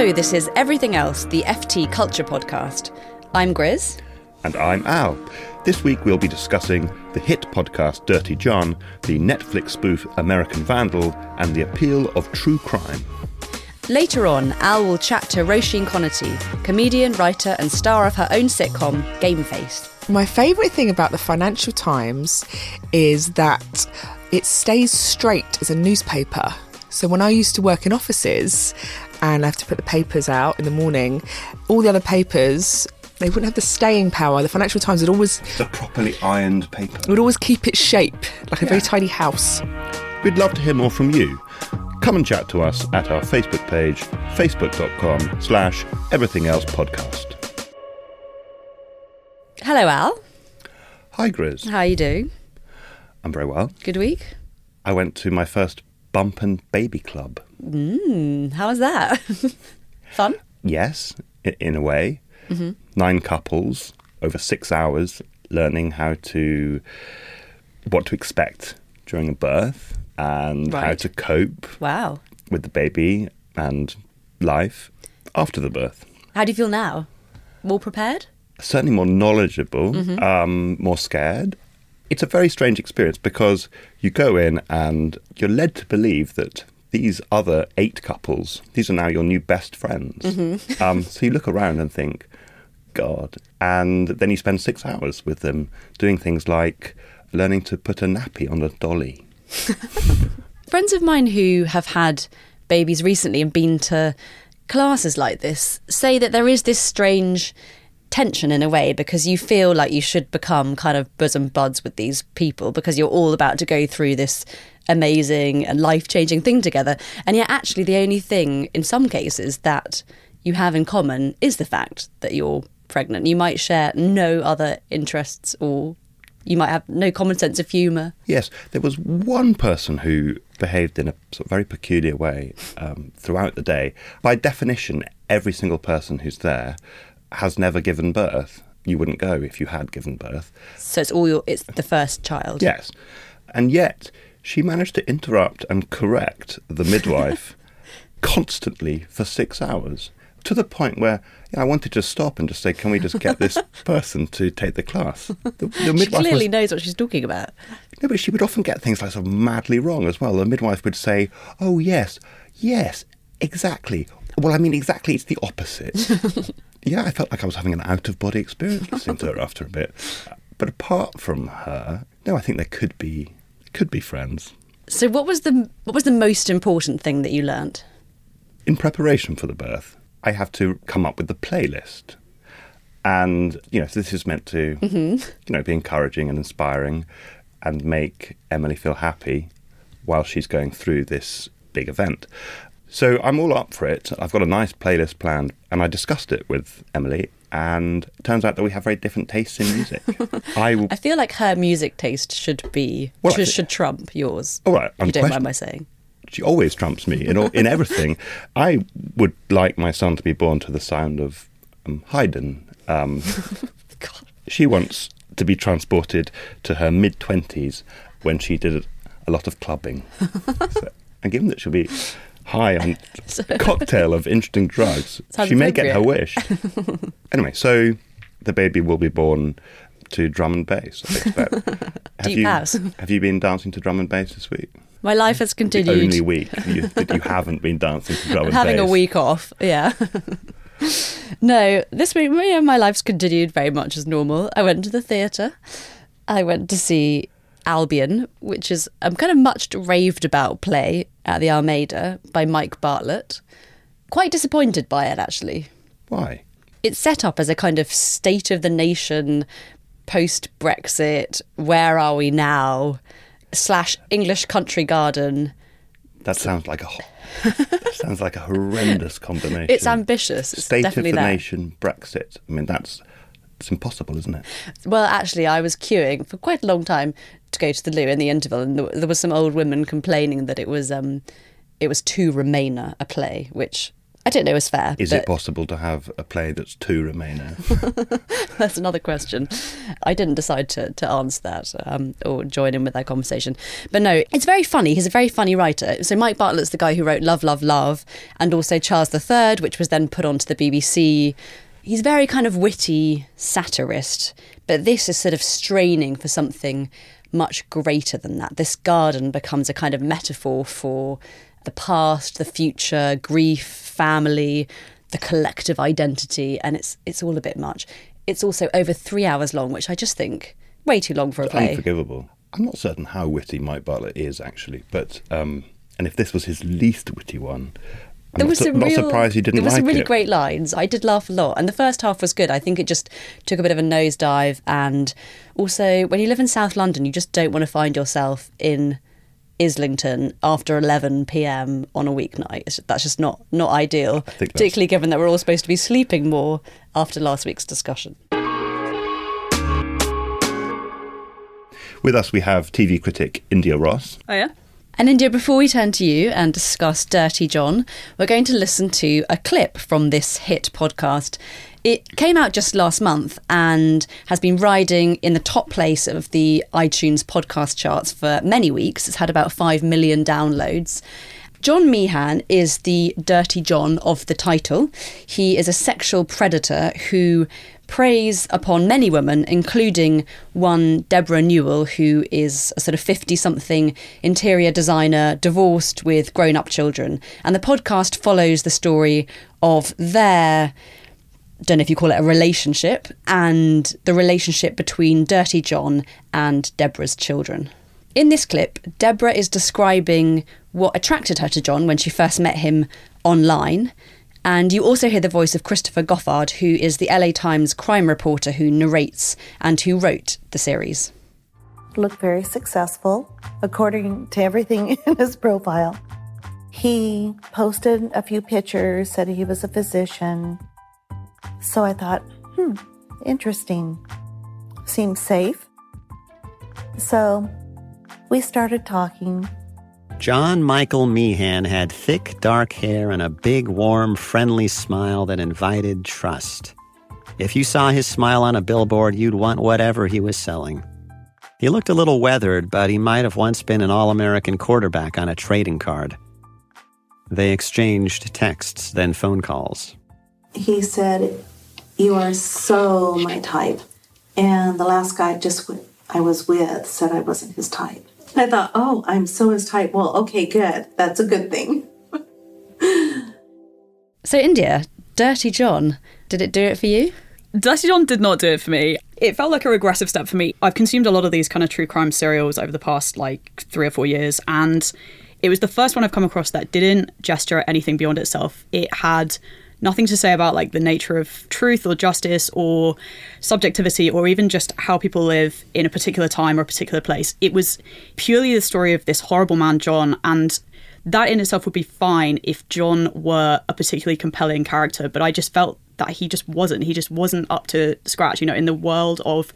Hello, this is Everything Else, the FT Culture Podcast. I'm Grizz. And I'm Al. This week we'll be discussing the hit podcast Dirty John, the Netflix spoof American Vandal, and the appeal of true crime. Later on, Al will chat to Roisin Conaty, comedian, writer, and star of her own sitcom, Game Face. My favourite thing about the Financial Times is that it stays straight as a newspaper. So when I used to work in offices and I have to put the papers out in the morning, all the other papers they wouldn't have the staying power. The Financial Times would always The properly ironed paper. would always keep its shape like a very tiny house. We'd love to hear more from you. Come and chat to us at our Facebook page, facebook.com slash everything else podcast. Hello, Al. Hi Grizz. How you doing? I'm very well. Good week? I went to my first bump and baby club. Mm, how was that? Fun? Yes, in a way. Nine couples over six hours learning how to, what to expect during a birth and how to cope Wow. with the baby and life after the birth. How do you feel now? More prepared? Certainly more knowledgeable, um, more scared. It's a very strange experience because you go in and you're led to believe that these other eight couples, these are now your new best friends. Um, so you look around and think, God. And then you spend six hours with them doing things like learning to put a nappy on a dolly. Friends of mine who have had babies recently and been to classes like this say that there is this strange tension in a way because you feel like you should become kind of bosom buds with these people because you're all about to go through this amazing and life changing thing together. And yet, actually, the only thing in some cases that you have in common is the fact that you're pregnant. You might share no other interests or you might have no common sense of humour. Yes, there was one person who behaved in a sort of very peculiar way um, throughout the day. By definition, every single person who's there has never given birth. You wouldn't go if you had given birth. So it's all your, it's the first child. Yes. And yet, she managed to interrupt and correct the midwife constantly for six hours to the point where you know, I wanted to stop and just say, Can we just get this person to take the class? The, the She midwife clearly was, knows what she's talking about. no, but she would often get things like sort of madly wrong as well. The midwife would say, "Oh yes, yes, exactly." Well, I mean, exactly. It's the opposite. yeah, I felt like I was having an out-of-body experience listening to her after a bit. But apart from her, no, I think there could be could be friends So what was the what was the most important thing that you learned? in preparation for the birth. I have to come up with the playlist. And, you know, this is meant to, mm-hmm. you know, be encouraging and inspiring and make Emily feel happy while she's going through this big event. So I'm all up for it. I've got a nice playlist planned and I discussed it with Emily and it turns out that we have very different tastes in music. I feel like her music taste should be Well, should, should trump yours. All right, if you don't mind my saying. she always trumps me in all, in everything. I would like my son to be born to the sound of um, Haydn. Um, God. she wants to be transported to her mid twenties when she did a lot of clubbing, So- and given that she'll be high on a cocktail of interesting drugs, she may get her wish. anyway, so the baby will be born to drum and bass. I expect. have Deep you, house. Have you been dancing to drum and bass this week? My life has the continued. only week you, that you haven't been dancing to drum and having a week off. Yeah. no, this week yeah, my life's continued very much as normal. I went to the theatre. I went to see Albion, which is a kind of much raved about play at the Almeida by Mike Bartlett. Quite disappointed by it actually. Why? It's set up as a kind of state of the nation post Brexit, where are we now slash English country garden. That sounds like a that sounds like a horrendous combination. It's ambitious. It's State of the that. nation, Brexit. I mean, that's it's impossible, isn't it? Well, actually, I was queuing for quite a long time to go to the loo in the interval, and there was some old women complaining that it was um, it was too Remainer a play, which I don't know is fair. Is but it possible to have a play that's too Remainer? That's another question. I didn't decide to, to answer that um, or join in with that conversation. But no, it's very funny. He's a very funny writer. So Mike Bartlett's the guy who wrote Love, Love, Love and also Charles III, which was then put onto the BBC. He's very kind of witty satirist, but this is sort of straining for something much greater than that. This garden becomes a kind of metaphor for the past, the future, grief, family, the collective identity, and it's it's all a bit much. It's also over three hours long, which I just think way too long for a play. Unforgivable. I'm not certain how witty Mike Bartlett is actually, but um, and if this was his least witty one, There not, was su- some not real, surprised he didn't There was like some really it. great lines. I did laugh a lot, and the first half was good. I think it just took a bit of a nosedive, and also when you live in South London, you just don't want to find yourself in Islington after 11 p.m. on a weeknight. That's just not not ideal, particularly given that we're all supposed to be sleeping more after last week's discussion. With us, we have TV critic India Ross. Oh yeah. And India, before we turn to you and discuss Dirty John, we're going to listen to a clip from this hit podcast. It came out just last month and has been riding in the top place of the iTunes podcast charts for many weeks. It's had about 5 million downloads. John Meehan is the Dirty John of the title. He is a sexual predator who preys upon many women, including one Deborah Newell, who is a sort of 50 something interior designer, divorced with grown up children. And the podcast follows the story of their don't know if you call it a relationship, and the relationship between Dirty John and Deborah's children. In this clip, Deborah is describing what attracted her to John when she first met him online. And you also hear the voice of Christopher Goffard, who is the LA Times crime reporter who narrates and who wrote the series. looked very successful according to everything in his profile. He posted a few pictures, said he was a physician. So I thought, hmm, interesting. Seems safe. So we started talking. John Michael Meehan had thick, dark hair and a big, warm, friendly smile that invited trust. If you saw his smile on a billboard, you'd want whatever he was selling. He looked a little weathered, but he might have once been an All American quarterback on a trading card. They exchanged texts, then phone calls. He said, You are so my type. And the last guy just I was with said I wasn't his type. I thought, Oh, I'm so as type. Well, okay, good. That's a good thing. So, India, Dirty John, did it do it for you? Dirty John did not do it for me. It felt like a regressive step for me. I've consumed a lot of these kind of true crime serials over the past like three or four years, and it was the first one I've come across that didn't gesture at anything beyond itself. It had nothing to say about like the nature of truth or justice or subjectivity or even just how people live in a particular time or a particular place. It was purely the story of this horrible man, John, and that in itself would be fine if John were a particularly compelling character, but I just felt that he just wasn't. He just wasn't up to scratch, you know, in the world of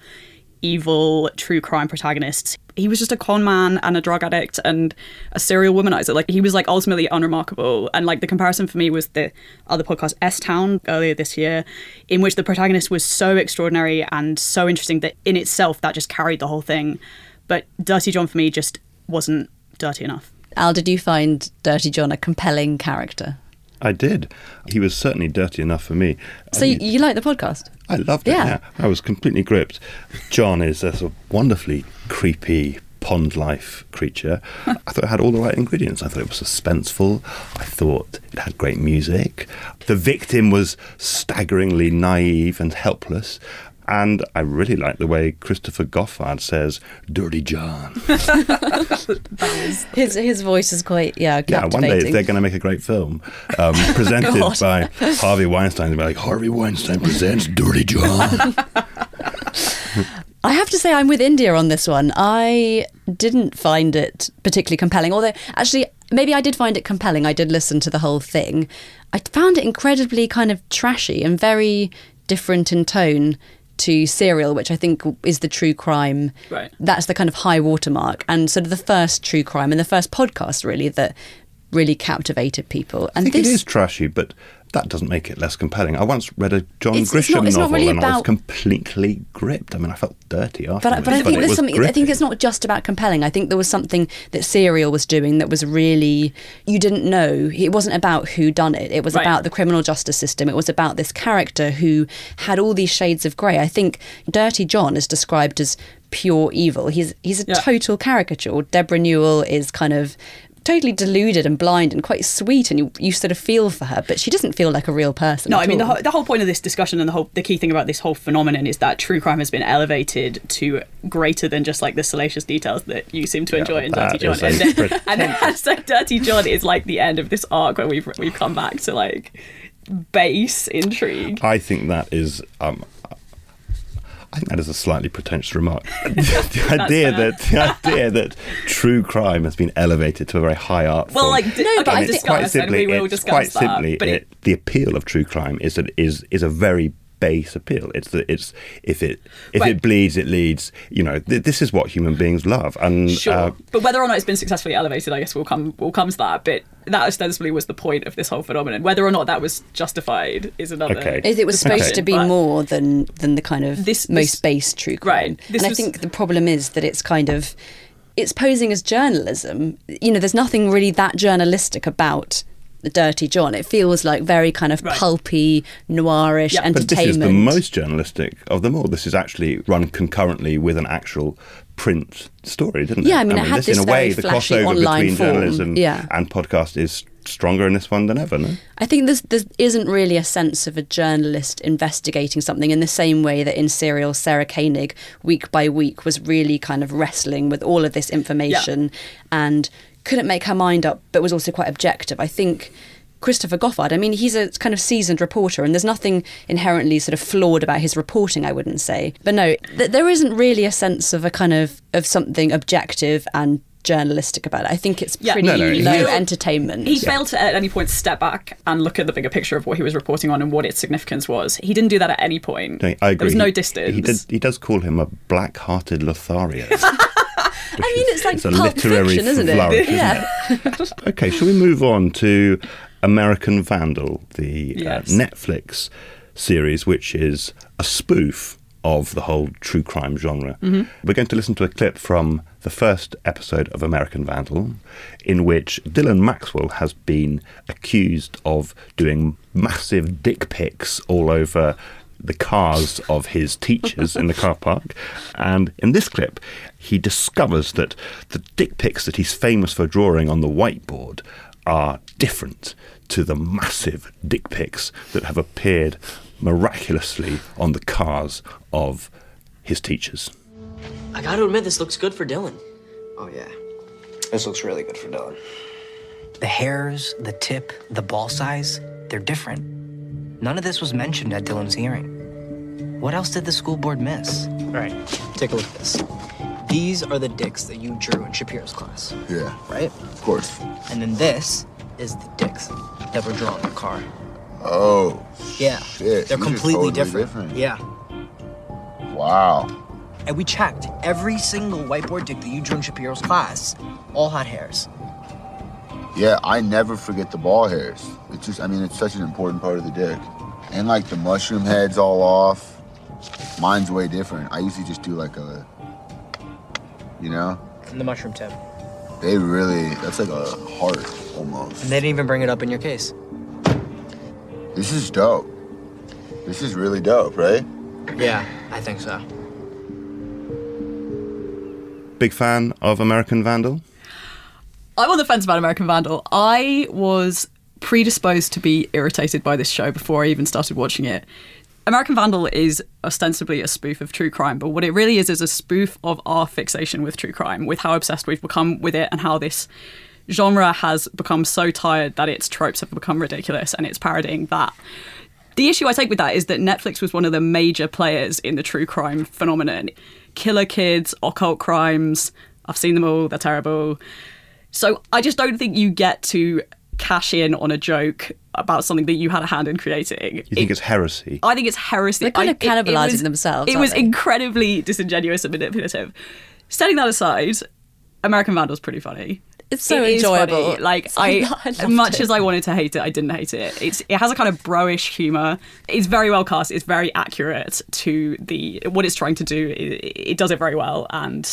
evil true crime protagonists. He was just a con man and a drug addict and a serial womanizer. Like he was like ultimately unremarkable. And like the comparison for me was the other podcast S Town earlier this year, in which the protagonist was so extraordinary and so interesting that in itself that just carried the whole thing. But Dirty John for me just wasn't dirty enough. Al, did you find Dirty John a compelling character? I did. He was certainly dirty enough for me. So, I, you, you like the podcast? I loved it. Yeah. Yeah. I was completely gripped. John is a sort of wonderfully creepy pond life creature. I thought it had all the right ingredients. I thought it was suspenseful. I thought it had great music. The victim was staggeringly naive and helpless. And I really like the way Christopher Goffard says, Dirty John. His his voice is quite yeah Yeah, one day captivating. they're going to make a great film um, presented God. by Harvey Weinstein. They'll be like, Harvey Weinstein presents Dirty John. I have to say, I'm with India on this one. I didn't find it particularly compelling, although actually, maybe I did find it compelling. I did listen to the whole thing. I found it incredibly kind of trashy and very different in tone to Serial, which I think is the true crime. Right. That's the kind of high watermark, and sort of the first true crime and the first podcast really that really captivated people. I And think this it is trashy, but that doesn't make it less compelling. I once read a John It's- it's Grisham not- it's not novel really and I was completely gripped. I mean, I felt dirty after. But, but I think it there's was something. I think it's not just about compelling. I think there was something that Serial was doing that was really you didn't know. It wasn't about who done it. It was Right. about the criminal justice system. It was about this character who had all these shades of grey. I think Dirty John is described as pure evil. He's he's a Yeah. total caricature. Deborah Newell is kind of totally deluded and blind and quite sweet and you, you sort of feel for her but she doesn't feel like a real person No, at I mean the all. whole, the whole point of this discussion and the whole the key thing about this whole phenomenon is that true crime has been elevated to greater than just like the salacious details that you seem to enjoy in Dirty John. And, then, and then so Dirty John is like the end of this arc where we've we've come back to like base intrigue. I think that is. Um, I think that is a slightly pretentious remark. the idea fair. that the idea that true crime has been elevated to a very high art Well, form. like, d- No, okay, but I and think- it's quite discuss, and simply, we will it's discuss quite that. simply but it, it, the appeal of true crime is that is is a very base appeal. It's that it's if it if Right. it bleeds, it leads. You know, th- this is what human beings love, and Sure, uh, but whether or not it's been successfully elevated, I guess we'll come we'll come to that. But that ostensibly was the point of this whole phenomenon. Whether or not that was justified is another. Okay. Is it was supposed Okay. to be But- more than than the kind of This- most this- base true crime. Right. This and I think the problem is that it's kind of it's posing as journalism. You know, there's nothing really that journalistic about the Dirty John. It feels like very kind of Right. pulpy, noirish Yeah. But But this is the most journalistic of them all. This is actually run concurrently with an actual print story, didn't it? Yeah, I mean, it had this, this in a way, very the crossover online between form. journalism Yeah. and podcast is stronger in this one than ever. No? I think there's, there isn't really a sense of a journalist investigating something in the same way that in Serial, Sarah Koenig, week by week, was really kind of wrestling with all of this information and couldn't make her mind up, but was also quite objective. I think Christopher Goffard, I mean, he's a kind of seasoned reporter, and there's nothing inherently sort of flawed about his reporting, I wouldn't say. But no, th- there isn't really a sense of a kind of of something objective and journalistic about it. I think it's Yeah. pretty No, no, low he- entertainment. He failed to at any point step back and look at the bigger picture of what he was reporting on and what its significance was. He didn't do that at any point. No, I agree. There was no He- distance. He, did, he does call him a black-hearted Lothario. I mean, it's like it's a literary Fiction, isn't it? flourish, isn't yeah. it? Okay, shall we move on to American Vandal, the Yes. uh, Netflix series, which is a spoof of the whole true crime genre. We're going to listen to a clip from the first episode of American Vandal, in which Dylan Maxwell has been accused of doing massive dick pics all over the cars of his teachers in the car park. And in this clip, he discovers that the dick pics that he's famous for drawing on the whiteboard are different to the massive dick pics that have appeared miraculously on the cars of his teachers. I gotta admit, this looks good for Dylan. Oh, yeah. This looks really good for Dylan. The hairs, the tip, the ball size, they're different. None of this was mentioned at Dylan's hearing. What else did the school board miss? All right, take a look at this. These are the dicks that you drew in Shapiro's class, Yeah, right? of course. And then this is the dicks that were drawn in the car. Oh, Yeah, Shit, they're completely totally different. different. Yeah, wow. and we checked every single whiteboard dick that you drew in Shapiro's class. All had hairs. Yeah, I never forget the ball hairs. It's just, I mean, it's such an important part of the dick. And like the mushroom heads all off. Mine's way different. I usually just do like a, you know? And the mushroom tip. They really, that's like a heart almost. And they didn't even bring it up in your case. This is dope. This is really dope, right? Yeah, I think so. Big fan of American Vandal? I'm on the fence about American Vandal. I was predisposed to be irritated by this show before I even started watching it. American Vandal is ostensibly a spoof of true crime, but what it really is is a spoof of our fixation with true crime, with how obsessed we've become with it and how this genre has become so tired that its tropes have become ridiculous and it's parodying that. The issue I take with that is that Netflix was one of the major players in the true crime phenomenon. Killer Kids, Occult Crimes. I've seen them all, they're terrible. So I just don't think you get to cash in on a joke about something that you had a hand in creating. You think it's heresy? I think it's heresy. They're kind I- of it- it cannibalising was- themselves, It was they? incredibly disingenuous and manipulative. Setting that aside, American Vandal's pretty funny. It's so It is enjoyable. funny. Like I I, I as much it. as I wanted to hate it, I didn't hate it. It's it has a kind of bro-ish humor. It's very well cast. It's very accurate to the what it's trying to do. It, it does it very well, and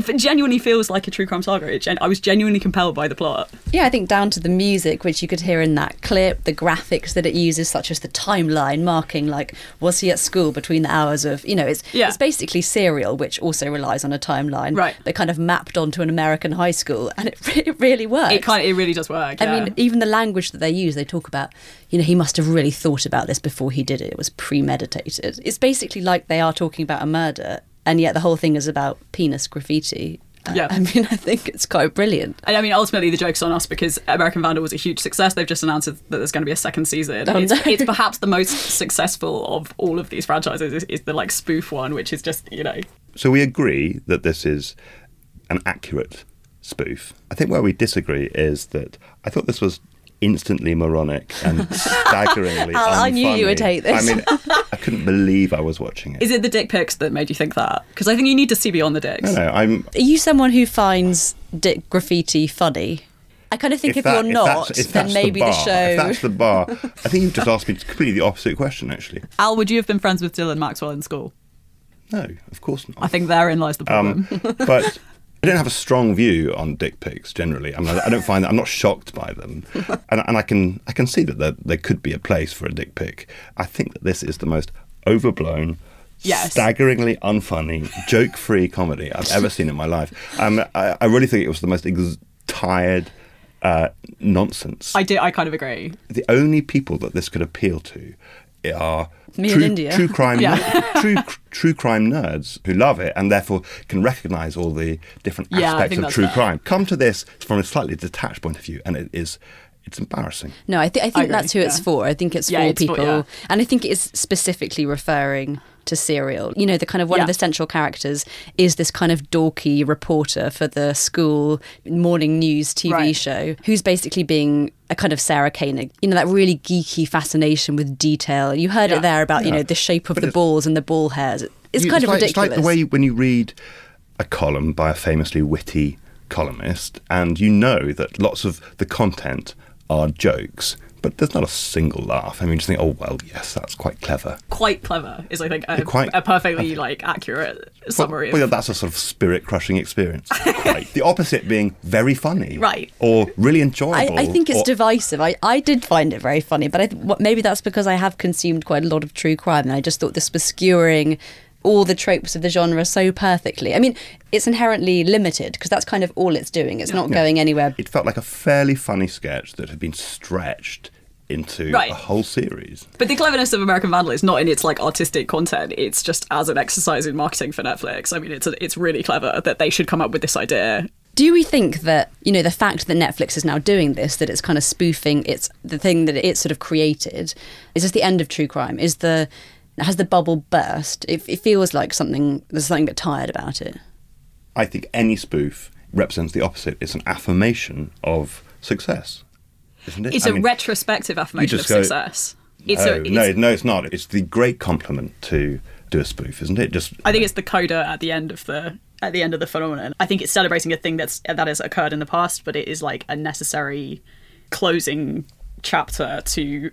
it genuinely feels like a true crime saga. It gen- I was genuinely compelled by the plot. Yeah, I think down to the music, which you could hear in that clip, the graphics that it uses, such as the timeline marking, like was he at school between the hours of, you know, it's Yeah. it's basically serial, which also relies on a timeline, Right. But kind of mapped onto an American high school, and it, it really works. It kind of, it really does work. I mean, even the language that they use, they talk about, you know, he must have really thought about this before he did it. It was premeditated. It's basically like they are talking about a murder, and yet the whole thing is about penis graffiti. Uh, Yeah. I mean, I think it's quite brilliant. And I mean, ultimately, the joke's on us because American Vandal was a huge success. They've just announced that there's going to be a second season. Oh, it's, no. it's perhaps the most successful of all of these franchises. Is, is the like spoof one, which is just you know So we agree that this is an accurate spoof. I think where we disagree is that I thought this was instantly moronic and staggeringly Al, I knew you would hate this. I mean, I couldn't believe I was watching it. Is it the dick pics that made you think that? Because I think you need to see beyond the dicks. No, no, I'm. Are you someone who finds dick graffiti funny? I kind of think if, that- you're not, that's- if then maybe the, bar, show. If that's the bar, I think you've just asked me completely the opposite question. Actually, Al, would you have been friends with Dylan Maxwell in school? no, of course not. I think therein lies the problem. Um, but I don't have a strong view on dick pics generally. I mean, I don't find that I'm not shocked by them, and, and I can I can see that there, there could be a place for a dick pic. I think that this is the most overblown. Yes. Staggeringly unfunny, joke-free comedy I've ever seen in my life. Um, I, I really think it was the most ex- tired uh, nonsense. I did. I kind of agree. the only people that this could appeal to are Me in true, India. true crime Yeah. true true crime nerds who love it and therefore can recognize all the different Yeah, aspects think of true fair. crime come to this from a slightly detached point of view and it is it's embarrassing No, I, th- I think agree, that's who it's yeah. for. I think it's Yeah, for it's for- people, yeah. and I think it is specifically referring to Serial. You know, the kind of one Yeah. of the central characters is this kind of dorky reporter for the school morning news TV Right. show, who's basically being a kind of Sarah Koenig. You know, that really geeky fascination with detail. You heard Yeah. it there about you know the shape of But the balls and the ball hairs. It's You- kind of like, ridiculous. It's like the way you, when you read a column by a famously witty columnist, and you know that lots of the content are jokes, but there's not a single laugh. I mean, you just think, oh well, yes, that's quite clever. Quite clever is I think a, quite- a perfectly like accurate summary. Well, of- yeah, that's a sort of spirit crushing experience. Quite. the opposite being very funny, Right. or really I, enjoyable. I think it's or- divisive. I, I did find it very funny, but I th- maybe that's because I have consumed quite a lot of true crime, and I just thought this was skewering all the tropes of the genre so perfectly. I mean, it's inherently limited because that's kind of all it's doing. It's not Yeah. going anywhere. It felt like a fairly funny sketch that had been stretched into Right. a whole series. But the cleverness of American Vandal is not in its like artistic content. It's just as an exercise in marketing for Netflix. I mean, it's it's really clever that they should come up with this idea. Do we think that you know the fact that Netflix is now doing this, that it's kind of spoofing it's the thing that it sort of created, is this the end of true crime? Is the has the bubble burst? It, it feels like something there's something a bit tired about it. I think any spoof represents the opposite. It's an affirmation of success, isn't it? It's I a mean, retrospective affirmation of go, success. It's oh, no, a, it's, no, no, it's not. It's the great compliment to do a spoof, isn't it? Just I think it's the coda at the end of the at the end of the phenomenon. I think it's celebrating a thing that's that has occurred in the past, but it is like a necessary closing chapter to.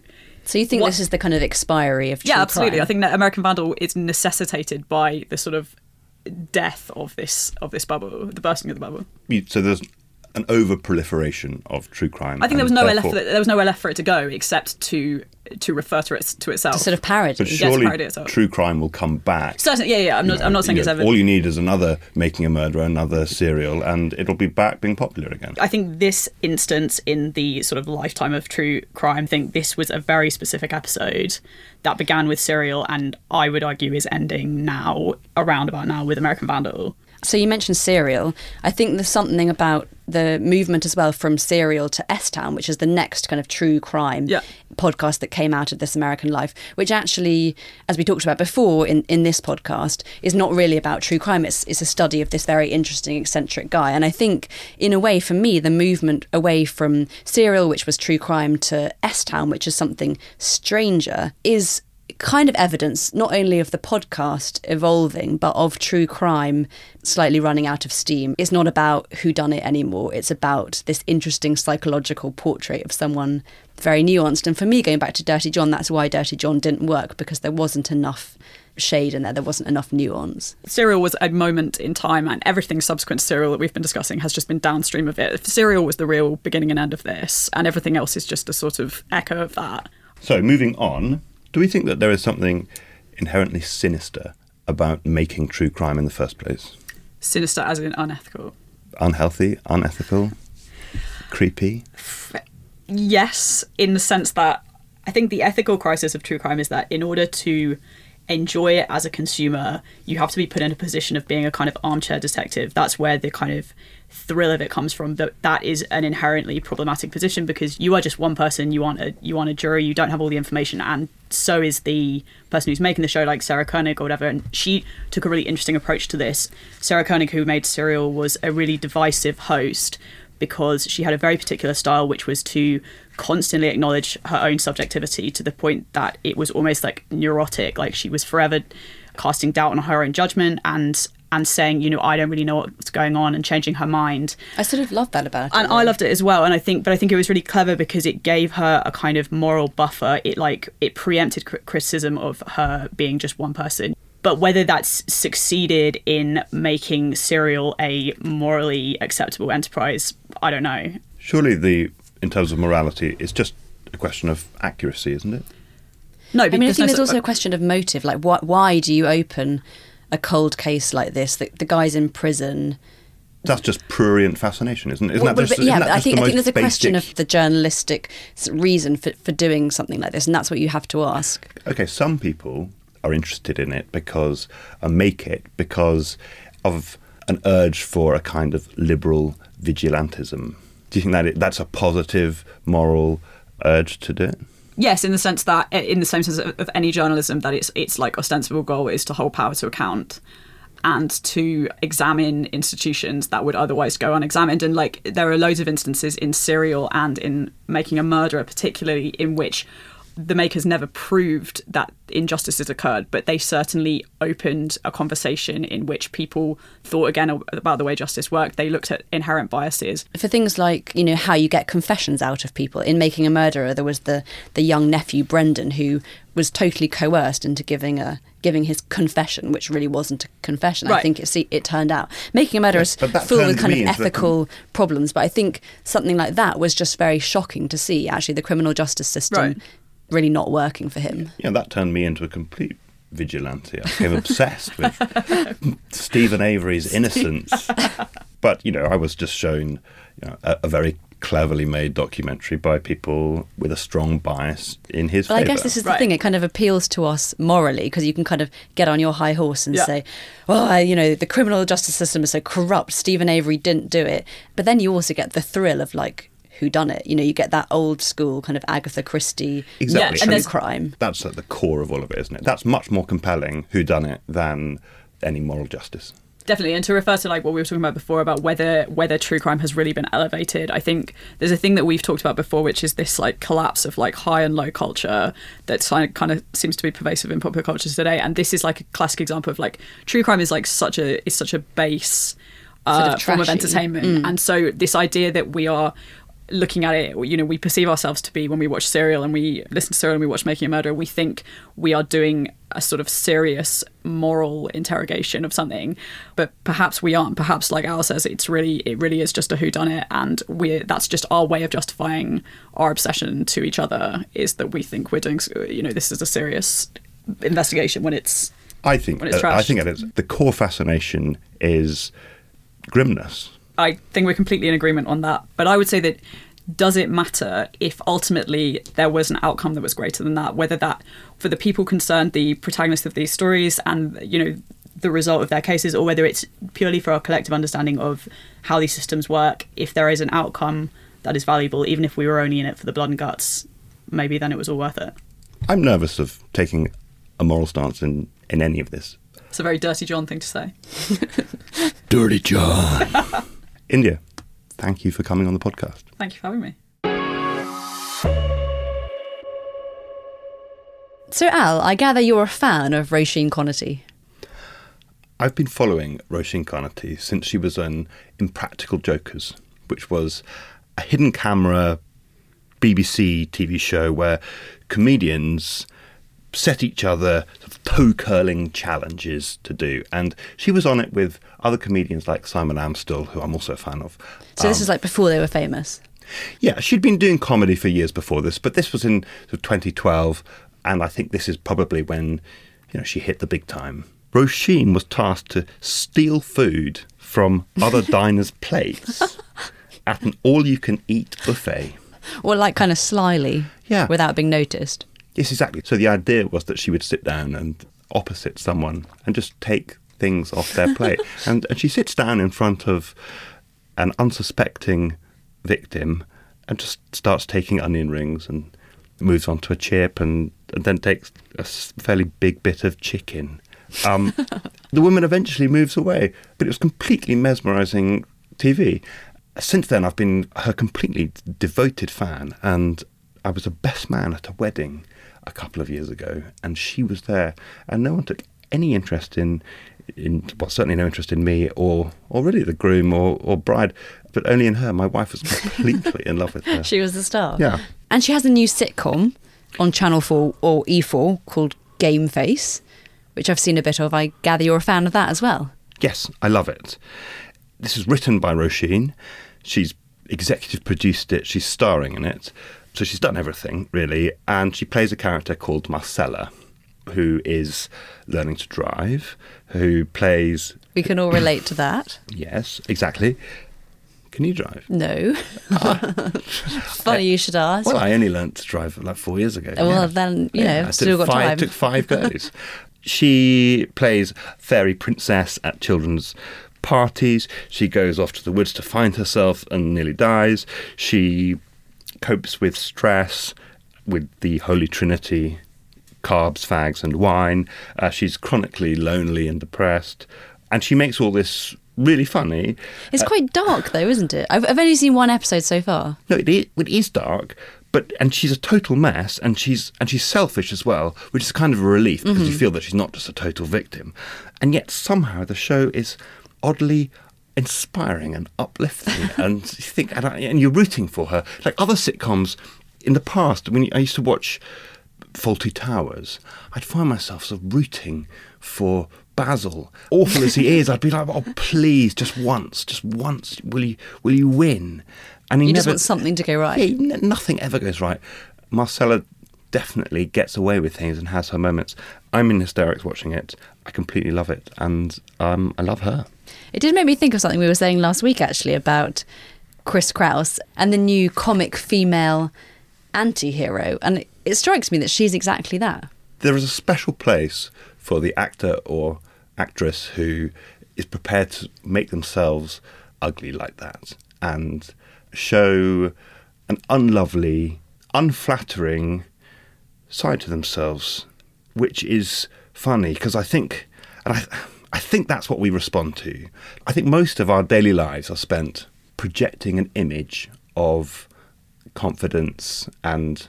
So you think What- this is the kind of expiry of true yeah, absolutely. crime? I think that American Vandal is necessitated by the sort of death of this of this bubble, the bursting of the bubble. so there's an over proliferation of true crime. I think there was and nowhere therefore- left. For, there was nowhere left for it to go except to to refer to it to itself. to sort of parody. But Yes, surely parody itself. true crime will come back. Certainly, yeah, yeah. I'm not. You know, I'm not saying it's know, ever. All you need is another making a murderer, another serial, and it'll be back being popular again. I think this instance in the sort of lifetime of true crime thing, this was a very specific episode that began with Serial and I would argue is ending now, around about now, with American Vandal. So you mentioned Serial. I think there's something about the movement as well from Serial to S Town, which is the next kind of true crime Yeah. podcast that came out of This American Life, which actually, as we talked about before in, in this podcast, is not really about true crime. It's, it's a study of this very interesting, eccentric guy. And I think, in a way, for me, the movement away from Serial, which was true crime, to S Town, which is something stranger, is kind of evidence not only of the podcast evolving but of true crime slightly running out of steam. It's not about who done it anymore. It's about this interesting psychological portrait of someone very nuanced. And for me going back to dirty john that's why dirty john didn't work because there wasn't enough shade in there. There wasn't enough nuance. Serial was a moment in time, and everything subsequent to Serial that we've been discussing has just been downstream of it. Serial was the real beginning and end of this, and everything else is just a sort of echo of that. So, moving on, do we think that there is something inherently sinister about making true crime in the first place? Sinister as in unethical. Unhealthy, unethical, creepy? Yes, in the sense that I think the ethical crisis of true crime is that in order to enjoy it as a consumer, you have to be put in a position of being a kind of armchair detective. That's where the kind of thrill of it comes from. That that is an inherently problematic position because you are just one person. You aren't a you aren't a jury. You don't have all the information, and so is the person who's making the show, like Sarah Koenig or whatever. And she took a really interesting approach to this. Sarah Koenig, who made Serial, was a really divisive host because she had a very particular style, which was to constantly acknowledge her own subjectivity to the point that it was almost like neurotic. Like she was forever casting doubt on her own judgment and and saying, you know, I don't really know what's going on, and changing her mind. i sort of loved that about it And I loved it as well. And I think, but I think it was really clever because it gave her a kind of moral buffer. It like it preempted criticism of her being just one person. But whether that's succeeded in making Serial a morally acceptable enterprise, I don't know. Surely, the in terms of morality, it's just a question of accuracy, isn't it? No, I mean, I think no- there's also a question of motive. Like, why, why do you open a cold case like this? The, the guy's in prison. That's just prurient fascination, isn't it? Isn't Well, that just, but yeah, isn't but that I think the I think there's a question of the journalistic reason for, for doing something like this, and that's what you have to ask. Okay, some people are interested in it because uh, make it because of an urge for a kind of liberal vigilantism. Do you think that it, that's a positive moral urge to do it? Yes, in the sense that, in the same sense of, of any journalism, that its its like ostensible goal is to hold power to account and to examine institutions that would otherwise go unexamined. And like, there are loads of instances in Serial and in Making a Murderer, particularly in which the makers never proved that injustices occurred, but they certainly opened a conversation in which people thought again about the way justice worked. They looked at inherent biases. For things like you know how you get confessions out of people in making a murderer, there was the the young nephew Brendan who was totally coerced into giving a giving his confession, which really wasn't a confession. I think it see, it turned out making a murderer is but full with turned kind of me into the ethical problems. But I think something like that was just very shocking to see. Actually, the criminal justice system Right. Really not working for him. Yeah, that turned me into a complete vigilante. I became obsessed with Steven Avery's innocence. But, you know, I was just shown you know, a, a very cleverly made documentary by people with a strong bias in his Well, I guess this is the thing. It kind of appeals to us morally because you can kind of get on your high horse and Yeah. say, "Well, I, you know, the criminal justice system is so corrupt. Steven Avery didn't do it." But then you also get the thrill of like who done it. You know, you get that old school kind of Agatha Christie Exactly. true And there's- crime. That's at the core of all of it, isn't it? That's much more compelling who done it than any moral justice. Definitely, and to refer to like what we were talking about before about whether whether true crime has really been elevated, I think there's a thing that we've talked about before, which is this like collapse of like high and low culture that kind of seems to be pervasive in popular cultures today. And this is like a classic example of like true crime is like such a is such a base Sort uh, of form of entertainment, Mm. and so this idea that we are looking at it, you know, we perceive ourselves to be when we watch Serial and we listen to Serial and we watch Making a Murderer, we think we are doing a sort of serious moral interrogation of something, but perhaps we aren't. Perhaps, like Al says, it's really it really is just a whodunit, and we that's just our way of justifying our obsession to each other is that we think we're doing, you know, this is a serious investigation when it's I think When it's uh, I think it is the core fascination is grimness. I think we're completely in agreement on that. But I would say that does it matter if ultimately there was an outcome that was greater than that? Whether that, for the people concerned, the protagonists of these stories and, you know, the result of their cases or whether it's purely for our collective understanding of how these systems work. If there is an outcome that is valuable, even if we were only in it for the blood and guts, maybe then it was all worth it. I'm nervous of taking a moral stance in, in any of this. It's a very dirty John thing to say. Dirty John. India, thank you for coming on the podcast. Thank you for having me. So, Al, I gather you're a fan of Roisin Conaty. I've been following Roisin Conaty since she was on Impractical Jokers, which was a hidden camera BBC TV show where comedians set each other sort of toe curling challenges to do. And she was on it with other comedians like Simon Amstell, who I'm also a fan of. So, this Um, is like before they were famous. yeah, she'd been doing comedy for years before this, but this was in sort of 2012, and I think this is probably when you know she hit the big time. Roisin was tasked to steal food from other diners' plates at an all-you-can-eat buffet. Or like kind of slyly, Yeah. without being noticed. Yes, exactly. So the idea was that she would sit down and opposite someone and just take things off their plate. and, and she sits down in front of an unsuspecting victim and just starts taking onion rings and moves on to a chip and, and then takes a fairly big bit of chicken. Um, the woman eventually moves away, but it was completely mesmerizing TV. Since then, I've been her completely devoted fan, and I was a best man at a wedding a couple of years ago, and she was there, and no one took any interest in, in well, certainly no interest in me or, or really the groom or, or bride, but only in her. My wife was completely in love with her. She was the star. Yeah. And she has a new sitcom on Channel 4 or E4 called Game Face, which I've seen a bit of. I gather you're a fan of that as well. Yes, I love it. This is written by Roisin. She's executive produced it. She's starring in it. So she's done everything, really. And she plays a character called Marcella, who is learning to drive, who plays. We can all relate to that. Yes, exactly. Can you drive? No. Ah. Funny you should ask. Well, I only learnt to drive like four years ago. Well, then, you know, I still got five, time. Took five goes. she plays fairy princess at children's parties. She goes off to the woods to find herself and nearly dies. She copes with stress with the Holy Trinity carbs, fags, and wine. Uh, she's chronically lonely and depressed. And she makes all this really funny. It's Uh, quite dark, though, isn't it? I've, I've only seen one episode so far. no, it is, it is dark, but and she's a total mess, and she's and she's selfish as well, which is kind of a relief because you Mhm. feel that she's not just a total victim, and yet somehow the show is oddly inspiring and uplifting, and you think and, I, and you're rooting for her. Like other sitcoms in the past, when I used to watch Fawlty Towers, I'd find myself sort of rooting for Basil. Awful as he is, I'd be like, "Oh, please, just once, just once, will you, will you win?" And he You never, just want something to go right. Yeah, nothing ever goes right. Marcella definitely gets away with things and has her moments. I'm in hysterics watching it. I completely love it, and um, I love her. It did make me think of something we were saying last week, actually, about Chris Kraus and the new comic female anti hero. And it, it strikes me that she's exactly that. There is a special place for the actor or actress who is prepared to make themselves ugly like that and show an unlovely, unflattering side to themselves, which is funny because I think, and I, I think that's what we respond to. I think most of our daily lives are spent projecting an image of confidence and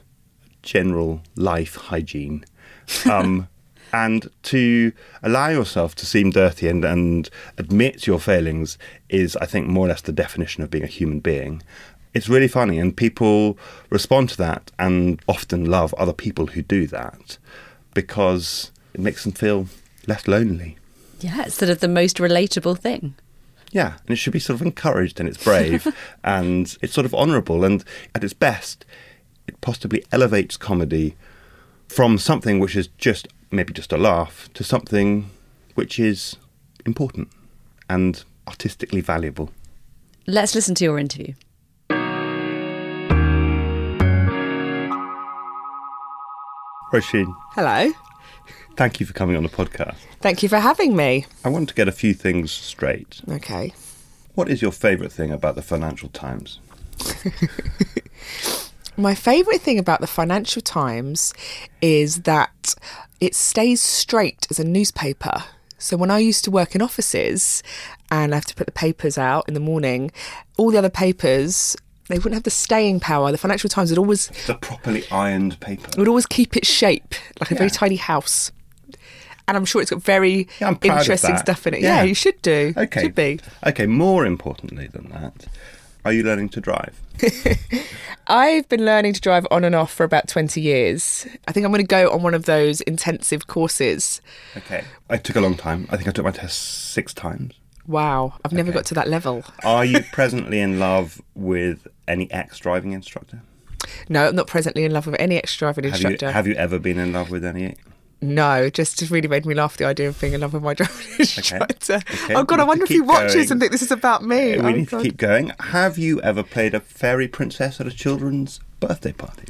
general life hygiene. Um, and to allow yourself to seem dirty and, and admit your failings is, I think, more or less the definition of being a human being. It's really funny, and people respond to that and often love other people who do that because it makes them feel less lonely. Yeah, it's sort of the most relatable thing. Yeah, and it should be sort of encouraged and it's brave and it's sort of honourable and at its best, it possibly elevates comedy from something which is just maybe just a laugh to something which is important and artistically valuable. Let's listen to your interview. Roisin, Hello. Thank you for coming on the podcast. Thank you for having me. I want to get a few things straight. Okay. What is your favourite thing about the Financial Times? My favourite thing about the Financial Times is that it stays straight as a newspaper. So when I used to work in offices and I have to put the papers out in the morning, all the other papers they wouldn't have the staying power. The Financial Times would always The properly ironed paper. would always keep its shape like a very Yeah. tiny house. And I'm sure it's got very Yeah, I'm proud of interesting stuff in it. Yeah. Yeah. you should do. Okay. Should be. Okay, more importantly than that, are you learning to drive? I've been learning to drive on and off for about 20 years. I think I'm going to go on one of those intensive courses. Okay. I took a long time. I think I took my test six times. Wow, I've never Okay. got to that level. Are you presently in love with any ex driving instructor? No, I'm not presently in love with any ex driving Have you, instructor. have you ever been in love with any? No, just really made me laugh the idea of being in love with my driving instructor. Okay, uh, Oh God, I wonder if he watches going. and think this is about me. we Oh, need God. to keep going. Have you ever played a fairy princess at a children's birthday party?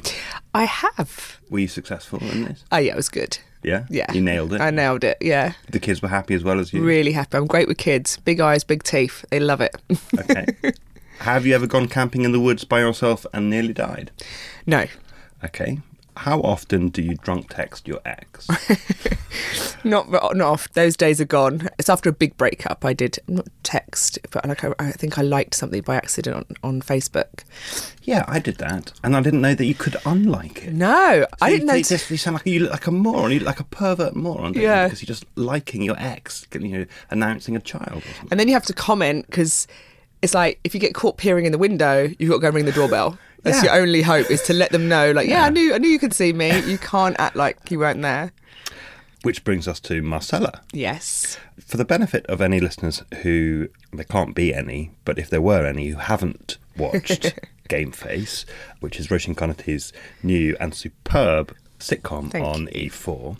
I have. Were you successful in this? Oh yeah, it was good. Yeah? Yeah, You nailed it. I nailed it. Yeah, The kids were happy as well as you? really happy. I'm great with kids. Big eyes, big teeth. They love it. Okay. Have you ever gone camping in the woods by yourself and nearly died? no, Okay. How often do you drunk text your ex? Not not off. Those days are gone. It's after a big breakup. I did not text, but like I, I think I liked something by accident on, on Facebook. yeah, I did that, and I didn't know that you could unlike it. No, I didn't you, know. Just, you sound like you look like a moron. You look like a pervert moron, Yeah. you? Because you're just liking your ex, you know, announcing a child. Or and then you have to comment because it's like if you get caught peering in the window, you've got to go and ring the doorbell. That's Yeah. your only hope is to let them know, like, yeah, I knew, I knew you could see me. You can't act like you weren't there. Which brings us to Marcella. Yes. For the benefit of any listeners who there can't be any, but if there were any who haven't watched Game Face, which is Roisin Conaty's new and superb sitcom Thank on E4,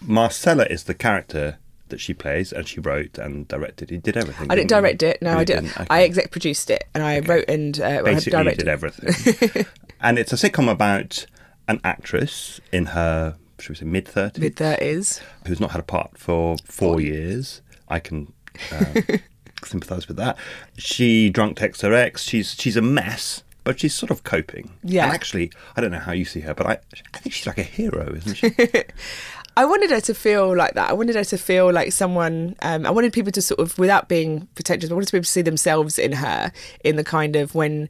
Marcella is the character that she plays and she wrote and directed. He did everything. I didn't you? direct it. No, you I didn't. didn't? I Okay. exec produced it and I wrote and uh, Basically, you directed. did everything. and it's a sitcom about an actress in her, should we say, mid 30s, Mid thirties. who's not had a part for four years. I can uh, sympathise with that. She drunk texts her ex. She's she's a mess, but she's sort of coping. Yeah. And actually, I don't know how you see her, but I I think she's like a hero, isn't she? I wanted her to feel like that. I wanted her to feel like someone. Um, I wanted people to sort of, without being pretentious, I wanted people to see themselves in her in the kind of when.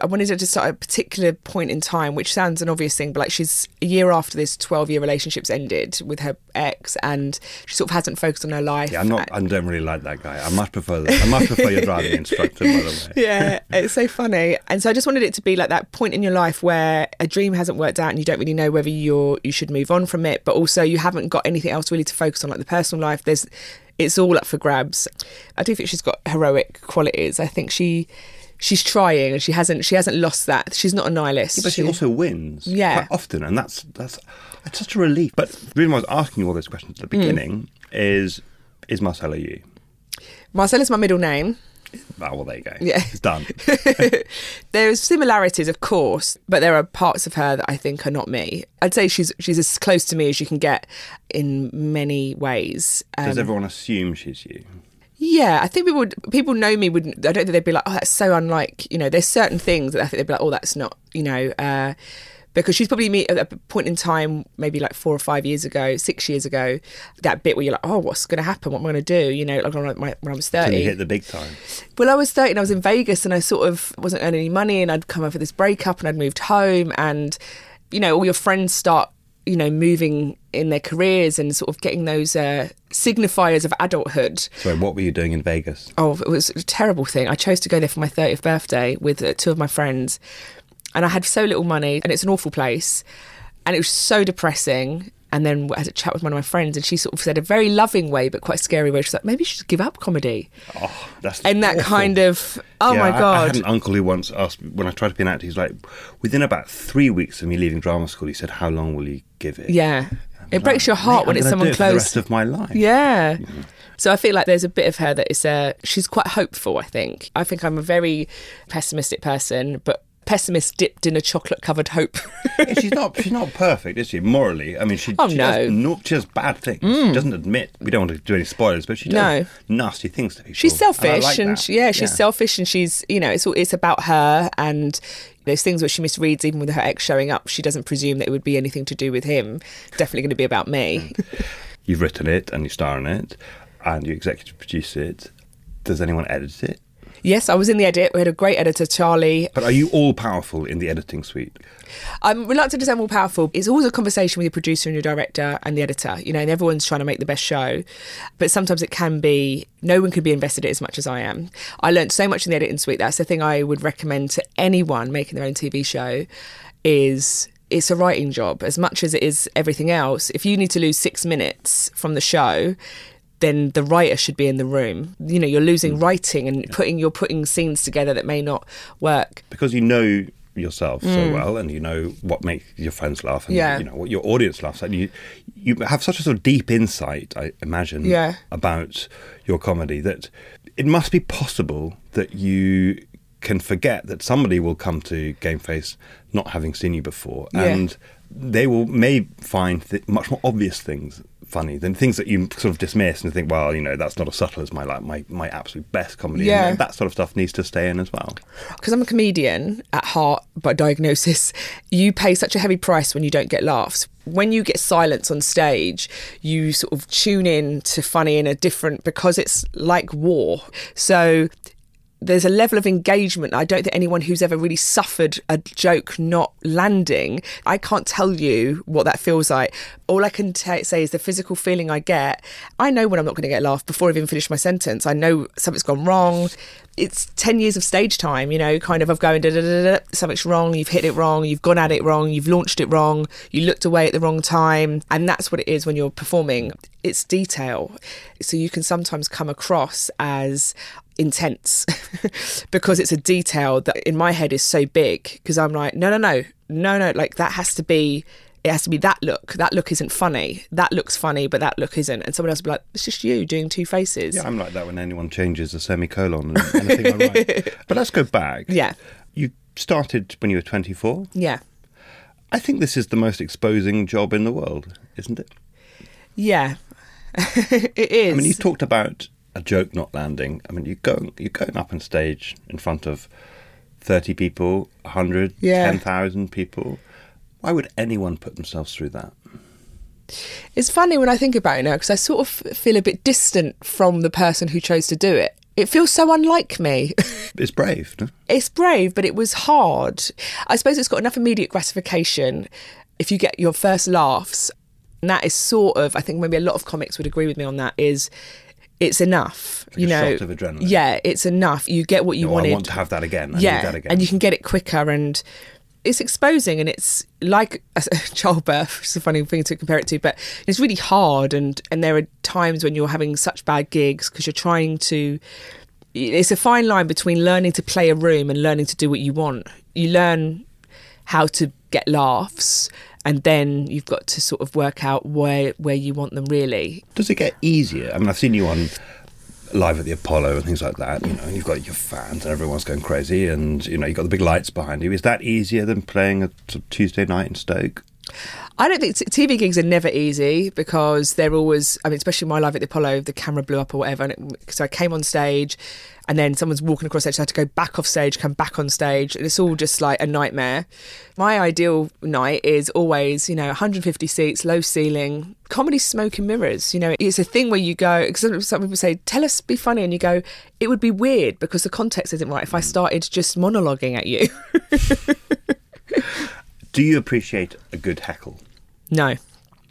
I wanted her to start at a particular point in time, which sounds an obvious thing, but like she's a year after this 12 year relationship's ended with her ex, and she sort of hasn't focused on her life. yeah, I'm not. I don't really like that guy. I much prefer. I much prefer your driving instructor, by the way. yeah, it's so funny. And so I just wanted it to be like that point in your life where a dream hasn't worked out and you don't really know whether you're you should move on from it, but also you haven't got anything else really to focus on, like the personal life. There's it's all up for grabs. I do think she's got heroic qualities. I think she she's trying and she hasn't she hasn't lost that. She's not a nihilist. But she also wins Yeah. quite often, and that's that's it's such a relief. But the reason why I was asking you all those questions Hmm. at the beginning is is Marcella you? Marcella's my middle name. Ah, well, there you go. Yeah. it's done. There's similarities, of course, but there are parts of her that I think are not me. I'd say she's she's as close to me as you can get in many ways. Does Um, everyone assume she's you? Yeah, I think people would people know me would I don't think they'd be like, oh, that's so unlike you know. There's certain things that I think they'd be like, oh, that's not you know, uh, because she's probably me at a point in time, maybe like four or five years ago, six years ago, that bit where you're like, oh, what's going to happen? What am I going to do? You know, like when I, when I was Till thirty. you hit the big time. Well, I was 30 and I was in Vegas and I sort of wasn't earning any money and I'd come over for this breakup and I'd moved home and, you know, all your friends start, you know, moving in their careers and sort of getting those uh, signifiers of adulthood. So, what were you doing in Vegas? Oh, it was a terrible thing. I chose to go there for my 30th birthday with uh, two of my friends and I had so little money and it's an awful place and it was so depressing. And then I had a chat with one of my friends, and she sort of said a very loving way, but quite scary way. She's like, maybe you should give up comedy. Oh, that's And that awful. kind of, oh Yeah, my I- I, God. had an uncle who once asked me, when I tried to be an actor, he's like, within about three weeks of me leaving drama school, he said, "How long will you give it?" Yeah. It breaks your heart when I'm it's someone it close. the rest of my life. Yeah. So I feel like there's a bit of her that is uh she's quite hopeful, I think. I think I'm a very pessimistic person, but pessimist dipped in a chocolate covered hope. Yeah, she's not. She's not perfect, is she? Morally, I mean, she. Oh, she no. Does, no, she does bad things. Mm. She doesn't admit. We don't want to do any spoilers, but she does nasty things to people. She's and selfish, like and she, yeah, she's selfish, and she's you know it's it's about her and those things which she misreads, even with her ex showing up. She doesn't presume that it would be anything to do with him. Definitely going to be about me. You've written it and you star in it, and you executive produce it. Does anyone edit it? Yes, I was in the edit. We had a great editor, Charlie. But are you all powerful in the editing suite? I'm reluctant to say more powerful. It's always a conversation with your producer and your director and the editor, you know, and everyone's trying to make the best show. But sometimes it can be, no one can be invested in it as much as I am. I learned so much in the editing suite. That's the thing I would recommend to anyone making their own TV show is it's a writing job as much as it is everything else. If you need to lose six minutes from the show, then the writer should be in the room. You know, you're losing writing and putting you're putting scenes together that may not work. Because you know yourself so Mm. well, and you know what makes your friends laugh, and Yeah. you know what your audience laughs at. You you have such a sort of deep insight, I imagine, Yeah. about your comedy that it must be possible that you can forget that somebody will come to Game Face not having seen you before, Yeah. and they will may find th- much more obvious things funny than things that you sort of dismiss and think, well, you know, that's not as subtle as my like my my absolute best comedy. Yeah. And that sort of stuff needs to stay in as well. because I'm a comedian at heart by diagnosis, you pay such a heavy price when you don't get laughs. When you get silence on stage, you sort of tune in to funny in a different because it's like war. So there's a level of engagement. I don't think anyone who's ever really suffered a joke not landing, I can't tell you what that feels like. All I can ta say is the physical feeling I get. I know when I'm not going to get a laugh before I've even finished my sentence. I know something's gone wrong. It's 10 years of stage time, you know, kind of of going, something's wrong, you've hit it wrong, you've gone at it wrong, you've launched it wrong, you looked away at the wrong time. And that's what it is when you're performing. It's detail. So you can sometimes come across as intense because it's a detail that in my head is so big because I'm like, no, no, no, no, no, like that has to be. It has to be that look. That look isn't funny. That looks funny, but that look isn't. And someone else will be like, "It's just you doing two faces." Yeah, I'm like that when anyone changes a semicolon and anything I write. But let's go back. Yeah. You started when you were 24. Yeah. I think this is the most exposing job in the world, isn't it? Yeah. it is. I mean, you talked about a joke not landing. I mean, you're going, you're going up on stage in front of 30 people, 100, Yeah. 10,000 people. Why would anyone put themselves through that? It's funny when I think about it now because I sort of feel a bit distant from the person who chose to do it. It feels so unlike me. It's brave. No? it's brave, but it was hard. I suppose it's got enough immediate gratification if you get your first laughs. And that is sort of, I think maybe a lot of comics would agree with me on that, is it's enough. Like you a know, shot of adrenaline. yeah, it's enough. You get what you No, I want to have that again. I yeah, that again. and you can get it quicker and it's exposing and it's like a childbirth It's a funny thing to compare it to but it's really hard and and there are times when you're having such bad gigs because you're trying to it's a fine line between learning to play a room and learning to do what you want you learn how to get laughs and then you've got to sort of work out where where you want them really Does it get easier? I mean, I've seen you on live at the Apollo and things like that. You know, you've got your fans and everyone's going crazy, and you know you've got the big lights behind you. Is that easier than playing a Tuesday night in Stoke? I don't think TV gigs are never easy because they're always. I mean, especially my live at the Apollo, the camera blew up or whatever, and it, so I came on stage, and then someone's walking across stage. So I had to go back off stage, come back on stage, and it's all just like a nightmare. My ideal night is always, you know, 150 seats, low ceiling, comedy, smoke and mirrors. You know, it's a thing where you go. Because some people say, "Tell us, be funny," and you go, "It would be weird because the context isn't right if I started just monologuing at you." Do you appreciate a good heckle? no.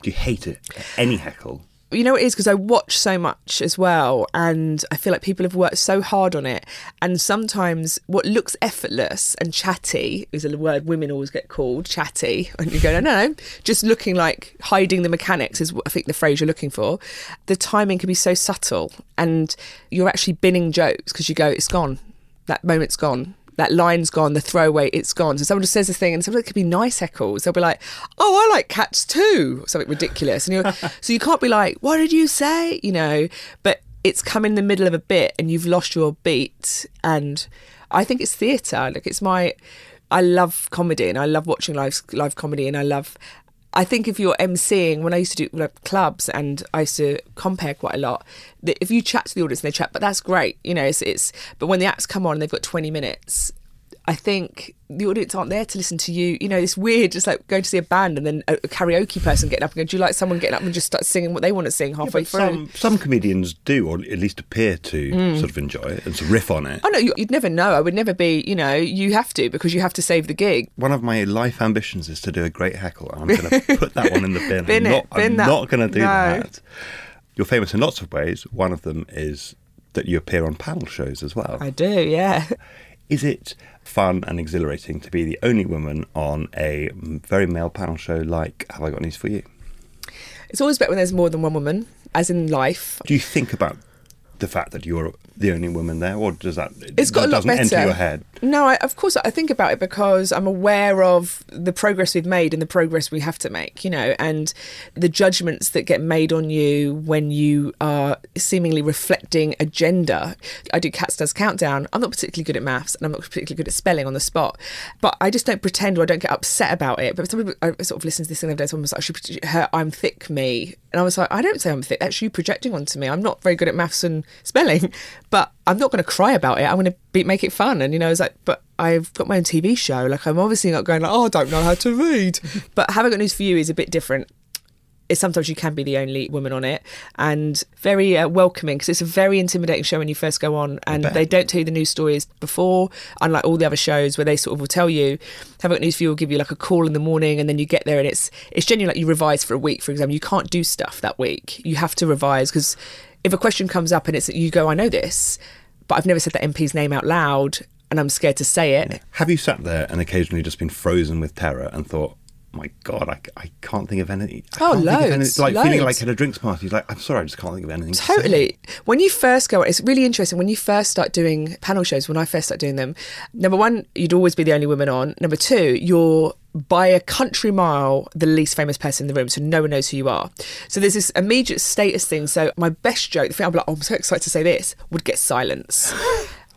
Do you hate it? Any heckle? you know what it is because I watch so much as well, and I feel like people have worked so hard on it. And sometimes what looks effortless and chatty is a word women always get called chatty, and you go, no, no, no, just looking like hiding the mechanics is what I think the phrase you're looking for. The timing can be so subtle, and you're actually binning jokes because you go, it's gone, that moment's gone. That line's gone, the throwaway, it's gone. So someone just says a thing, and sometimes it could be nice heckles. They'll be like, "Oh, I like cats too," or something ridiculous, and you're so you can't be like, "What did you say?" You know, but it's come in the middle of a bit, and you've lost your beat. And I think it's theatre. Like it's my I love comedy and I love watching live live comedy and I love. I think if you're emceeing, when I used to do like, clubs and I used to compare quite a lot, if you chat to the audience and they chat, but that's great, you know, it's, it's but when the acts come on and they've got 20 minutes, I think the audience aren't there to listen to you. You know, it's weird, just like going to see a band and then a, a karaoke person getting up and going, Do you like someone getting up and just start singing what they want to sing halfway But through? some, some comedians do, or at least appear to Mm. sort of enjoy it and to riff on it. Oh no, you- you'd never know. I would never be. You know, you have to because you have to save the gig. One of my life ambitions is to do a great heckle. and I'm going to put that one in the bin. Bin I'm not, bin I'm that. not going to do No. that. You're famous in lots of ways. One of them is that you appear on panel shows as well. I do, yeah. Is it fun and exhilarating to be the only woman on a very male panel show like Have I Got News for You? It's always better when there's more than one woman, as in life. Do you think about the fact that you're the only woman there, or does that It's got that a lot doesn't better. enter your head? No, I, of course I think about it because I'm aware of the progress we've made and the progress we have to make, you know, and the judgments that get made on you when you are seemingly reflecting a gender. I do Cats Does Countdown. I'm not particularly good at maths and I'm not particularly good at spelling on the spot, but I just don't pretend or I don't get upset about it. But some people, I sort of listened to this thing the other day, someone was like, "I should her I'm thick me. And I was like, I don't say I'm thick. That's you projecting onto me. I'm not very good at maths and spelling, but I'm not going to cry about it. I'm going to be, make it fun. And, you know, I was like, but I've got my own TV show. Like, I'm obviously not going like, oh, I don't know how to read. but Have I Got News For You is a bit different. Sometimes you can be the only woman on it and very uh, welcoming because it's a very intimidating show when you first go on and they don't tell you the news stories before unlike all the other shows where they sort of will tell you have got news for you will give you like a call in the morning and then you get there and it's it's genuinely like you revise for a week for example. You can't do stuff that week. You have to revise because if a question comes up and it's you go I know this but I've never said that MP's name out loud and I'm scared to say it. Have you sat there and occasionally just been frozen with terror and thought, my God, I, I can't think of anything. I Oh, loads, anything. Like feeling like at a drinks party, like, I'm sorry, I just can't think of anything. to say." Totally. When you first go, it's really interesting. When you first start doing panel shows, when I first started doing them, number one, you'd always be the only woman on. Number two, you're by a country mile the least famous person in the room, so no one knows who you are. So there's this immediate status thing. So my best joke, the thing I'm like, oh, I'm so excited to say this, would get silence.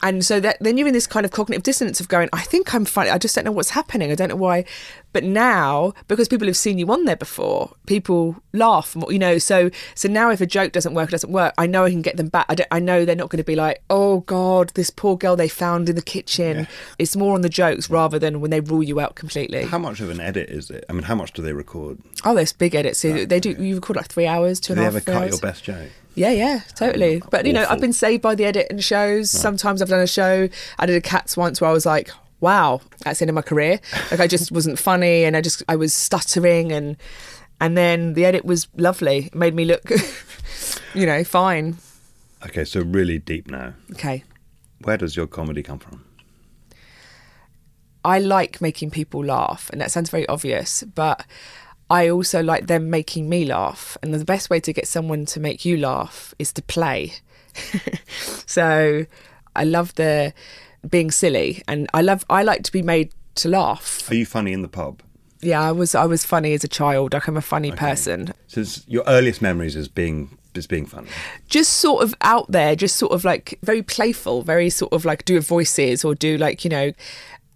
And so that then you're in this kind of cognitive dissonance of going, I think I'm funny. I just don't know what's happening. I don't know why. But now, because people have seen you on there before, people laugh. more, You know, so so now if a joke doesn't work, it doesn't work. I know I can get them back. I, I know they're not going to be like, oh God, this poor girl they found in the kitchen. It's more on the jokes rather than when they rule you out completely. How much of an edit is it? I mean, how much do they record? Oh, there's big edits. So they do. You record like three hours, two Do and they a half ever cut hours. your best joke? Yeah, yeah, totally. Oh, but you know, I've been saved by the edit and shows. Sometimes I've done a show. I did a cats once where I was like, "Wow, that's the end of my career." Like I just wasn't funny, and I just I was stuttering, and and then the edit was lovely. It made me look, you know, fine. Okay, so really deep now. Okay, Where does your comedy come from? I like making people laugh, and that sounds very obvious, but I also like them making me laugh. And the best way to get someone to make you laugh is to play. so I love the being silly, and I love I like to be made to laugh. Are you funny in the pub? Yeah, I was I was funny as a child. Like I'm a funny person. Since your earliest memories is being is being funny. just sort of out there, just sort of like very playful, very sort of like do voices or do like, you know,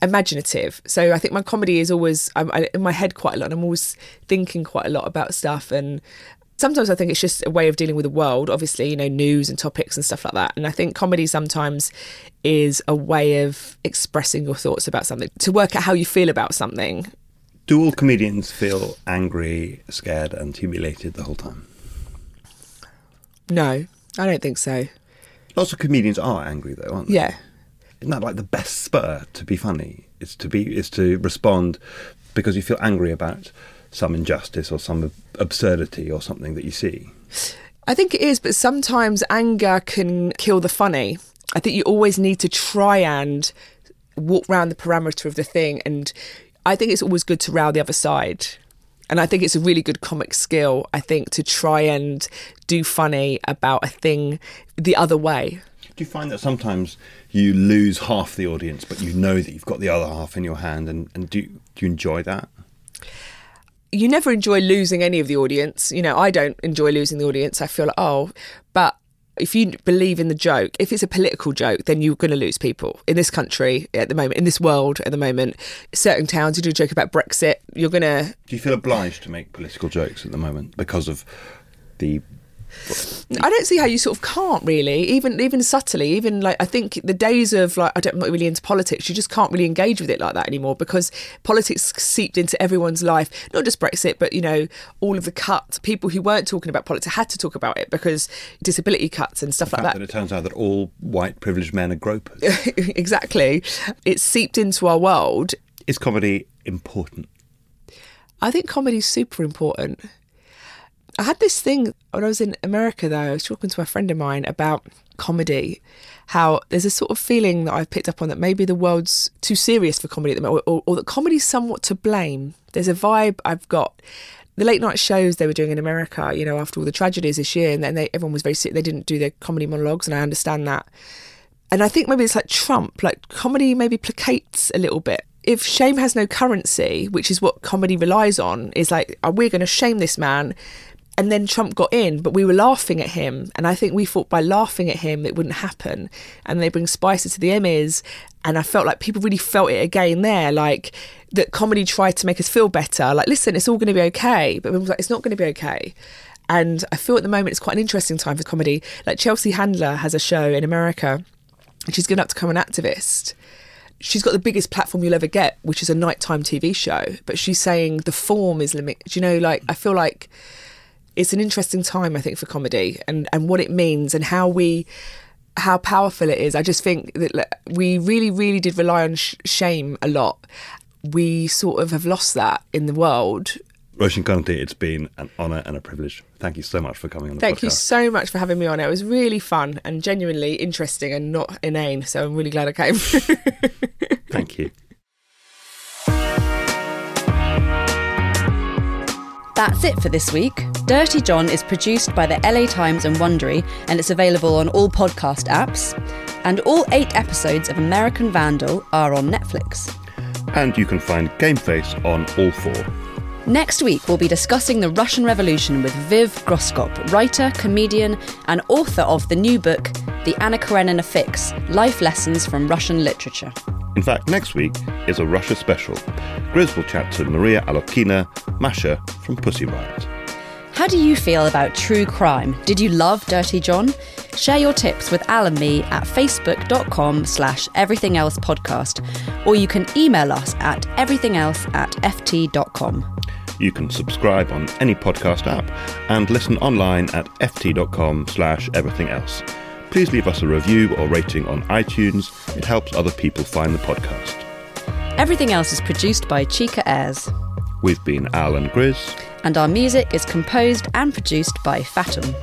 imaginative. So I think my comedy is always I'm I, in my head quite a lot. I'm always thinking quite a lot about stuff and sometimes I think it's just a way of dealing with the world, obviously, you know, news and topics and stuff like that. And I think comedy sometimes is a way of expressing your thoughts about something, to work out how you feel about something. Do all comedians feel angry, scared, and humiliated the whole time? No, I don't think so. Lots of comedians are angry though, aren't they? Yeah. Isn't that like the best spur to be funny? Is to be is to respond because you feel angry about some injustice or some absurdity or something that you see. I think it is, but sometimes anger can kill the funny. I think you always need to try and walk around the parameter of the thing. And I think it's always good to row the other side. And I think it's a really good comic skill, I think, to try and do funny about a thing the other way. Do you find that sometimes you lose half the audience, but you know that you've got the other half in your hand, and, and do, do you enjoy that? You never enjoy losing any of the audience. You know, I don't enjoy losing the audience. I feel like, oh, but if you believe in the joke, if it's a political joke, then you're going to lose people in this country at the moment, in this world at the moment. Certain towns, you do a joke about Brexit, you're going to. Do you feel obliged to make political jokes at the moment because of the I don't see how you sort of can't really, even even subtly, even like I think the days of like I don't, I'm not really into politics. You just can't really engage with it like that anymore because politics seeped into everyone's life. Not just Brexit, but you know all of the cuts. People who weren't talking about politics had to talk about it because disability cuts and stuff the like that. that it turns out that all white privileged men are gropers? exactly, it's seeped into our world. Is comedy important? I think comedy's super important. I had this thing when I was in America, though. I was talking to a friend of mine about comedy, how there's a sort of feeling that I've picked up on that maybe the world's too serious for comedy at the moment, or, or that comedy's somewhat to blame. There's a vibe I've got. The late night shows they were doing in America, you know, after all the tragedies this year, and then they, everyone was very sick. They didn't do their comedy monologues, and I understand that. And I think maybe it's like Trump, like comedy maybe placates a little bit if shame has no currency, which is what comedy relies on, is like, oh, we're going to shame this man. And then Trump got in, but we were laughing at him. And I think we thought by laughing at him, it wouldn't happen. And they bring Spicer to the Emmys. And I felt like people really felt it again there, like that comedy tried to make us feel better. Like, listen, it's all going to be okay. But was like, it's not going to be okay. And I feel at the moment it's quite an interesting time for comedy. Like Chelsea Handler has a show in America, and she's given up to become an activist she's got the biggest platform you'll ever get, which is a nighttime TV show. But she's saying the form is limited. You know, like I feel like it's an interesting time, I think, for comedy and and what it means and how we. How powerful it is. I just think that we really, really did rely on sh- shame a lot. We sort of have lost that in the world. Roisin Conaty, it's been an honour and a privilege. Thank you so much for coming on the podcast. Thank podcast. you so much for having me on. It was really fun and genuinely interesting and not inane. So I'm really glad I came. Thank you. That's it for this week. Dirty John is produced by the LA Times and Wondery, and it's available on all podcast apps. And all eight episodes of American Vandal are on Netflix. And you can find Game Face on all four. Next week, we'll be discussing the Russian Revolution with Viv Groskop, writer, comedian, and author of the new book, The Anna Karenina Fix Life Lessons from Russian Literature. In fact, next week is a Russia special. Grizz will chat to Maria Alyokhina, Masha from Pussy Riot. How do you feel about true crime? Did you love Dirty John? Share your tips with Al and me at facebook.com slash everything else podcast, or you can email us at everythingelse at ft.com. You can subscribe on any podcast app and listen online at ft.com slash everything else. Please leave us a review or rating on iTunes. It helps other people find the podcast. Everything else is produced by Chica Airs. We've been Al and Grizz. And our music is composed and produced by Fatum.